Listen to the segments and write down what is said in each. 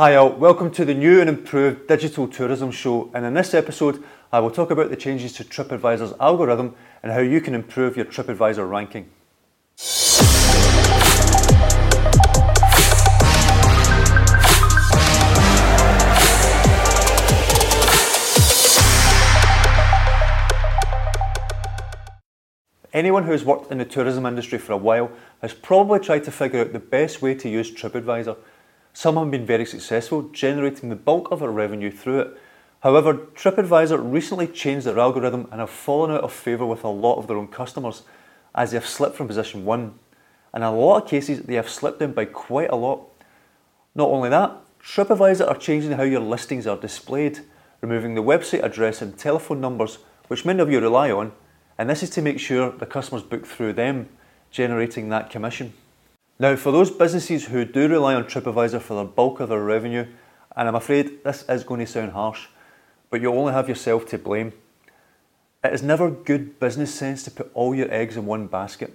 Hi all, welcome to the new and improved Digital Tourism Show and in this episode I will talk about the changes to TripAdvisor's algorithm and how you can improve your TripAdvisor ranking. Anyone who has worked in the tourism industry for a while has probably tried to figure out the best way to use TripAdvisor. Some have been very successful, generating the bulk of their revenue through it. However, TripAdvisor recently changed their algorithm and have fallen out of favour with a lot of their own customers, as they have slipped from position 1. And in a lot of cases, they have slipped down by quite a lot. Not only that, TripAdvisor are changing how your listings are displayed, removing the website address and telephone numbers, which many of you rely on, and this is to make sure the customers book through them, generating that commission. Now, for those businesses who do rely on TripAdvisor for the bulk of their revenue, and I'm afraid this is going to sound harsh, but you only have yourself to blame. It is never good business sense to put all your eggs in one basket.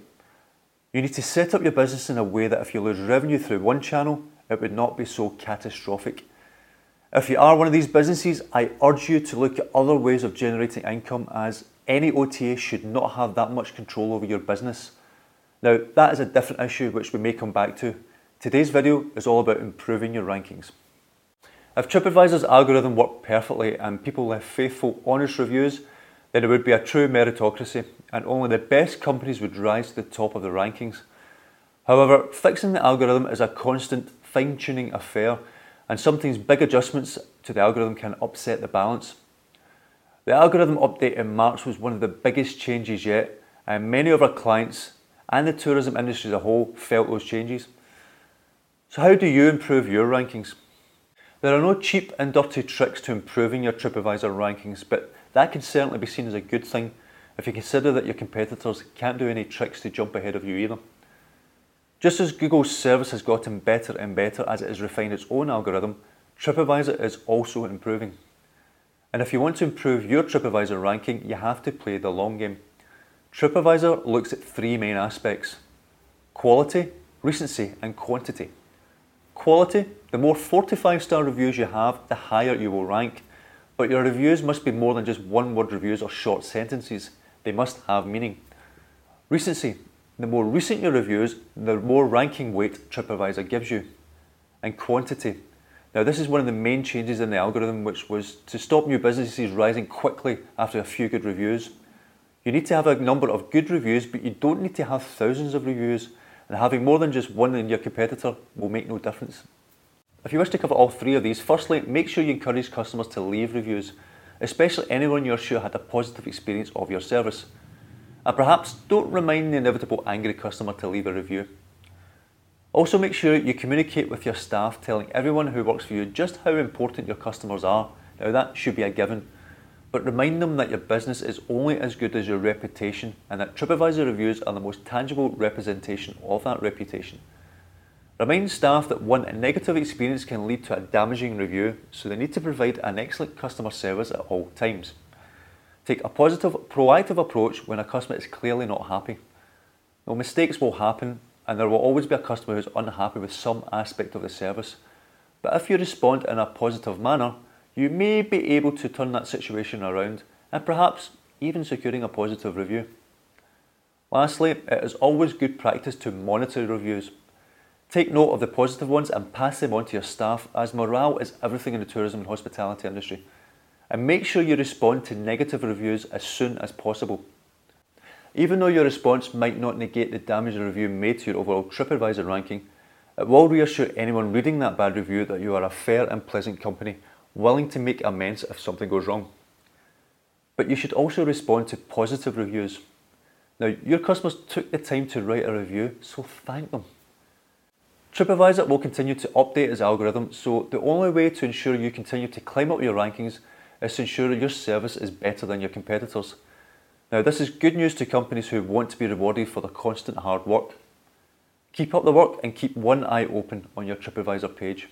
You need to set up your business in a way that if you lose revenue through one channel, it would not be so catastrophic. If you are one of these businesses, I urge you to look at other ways of generating income as any OTA should not have that much control over your business. Now, that is a different issue which we may come back to. Today's video is all about improving your rankings. If TripAdvisor's algorithm worked perfectly and people left faithful, honest reviews, then it would be a true meritocracy and only the best companies would rise to the top of the rankings. However, fixing the algorithm is a constant fine tuning affair and sometimes big adjustments to the algorithm can upset the balance. The algorithm update in March was one of the biggest changes yet, and many of our clients and the tourism industry as a whole felt those changes. So, how do you improve your rankings? There are no cheap and dirty tricks to improving your TripAdvisor rankings, but that can certainly be seen as a good thing if you consider that your competitors can't do any tricks to jump ahead of you either. Just as Google's service has gotten better and better as it has refined its own algorithm, TripAdvisor is also improving. And if you want to improve your TripAdvisor ranking, you have to play the long game. TripAdvisor looks at three main aspects quality, recency, and quantity. Quality the more 45 star reviews you have, the higher you will rank. But your reviews must be more than just one word reviews or short sentences, they must have meaning. Recency the more recent your reviews, the more ranking weight TripAdvisor gives you. And quantity now, this is one of the main changes in the algorithm, which was to stop new businesses rising quickly after a few good reviews. You need to have a number of good reviews, but you don't need to have thousands of reviews, and having more than just one in your competitor will make no difference. If you wish to cover all three of these, firstly, make sure you encourage customers to leave reviews, especially anyone you're sure had a positive experience of your service. And perhaps don't remind the inevitable angry customer to leave a review. Also make sure you communicate with your staff telling everyone who works for you just how important your customers are. Now that should be a given. But remind them that your business is only as good as your reputation and that TripAdvisor reviews are the most tangible representation of that reputation. Remind staff that one negative experience can lead to a damaging review, so they need to provide an excellent customer service at all times. Take a positive, proactive approach when a customer is clearly not happy. No mistakes will happen, and there will always be a customer who's unhappy with some aspect of the service. But if you respond in a positive manner, you may be able to turn that situation around and perhaps even securing a positive review. Lastly, it is always good practice to monitor reviews. Take note of the positive ones and pass them on to your staff as morale is everything in the tourism and hospitality industry. And make sure you respond to negative reviews as soon as possible. Even though your response might not negate the damage the review made to your overall TripAdvisor ranking, it will reassure anyone reading that bad review that you are a fair and pleasant company, willing to make amends if something goes wrong. But you should also respond to positive reviews. Now, your customers took the time to write a review, so thank them. TripAdvisor will continue to update its algorithm, so the only way to ensure you continue to climb up your rankings is to ensure your service is better than your competitors. Now, this is good news to companies who want to be rewarded for their constant hard work. Keep up the work and keep one eye open on your TripAdvisor page.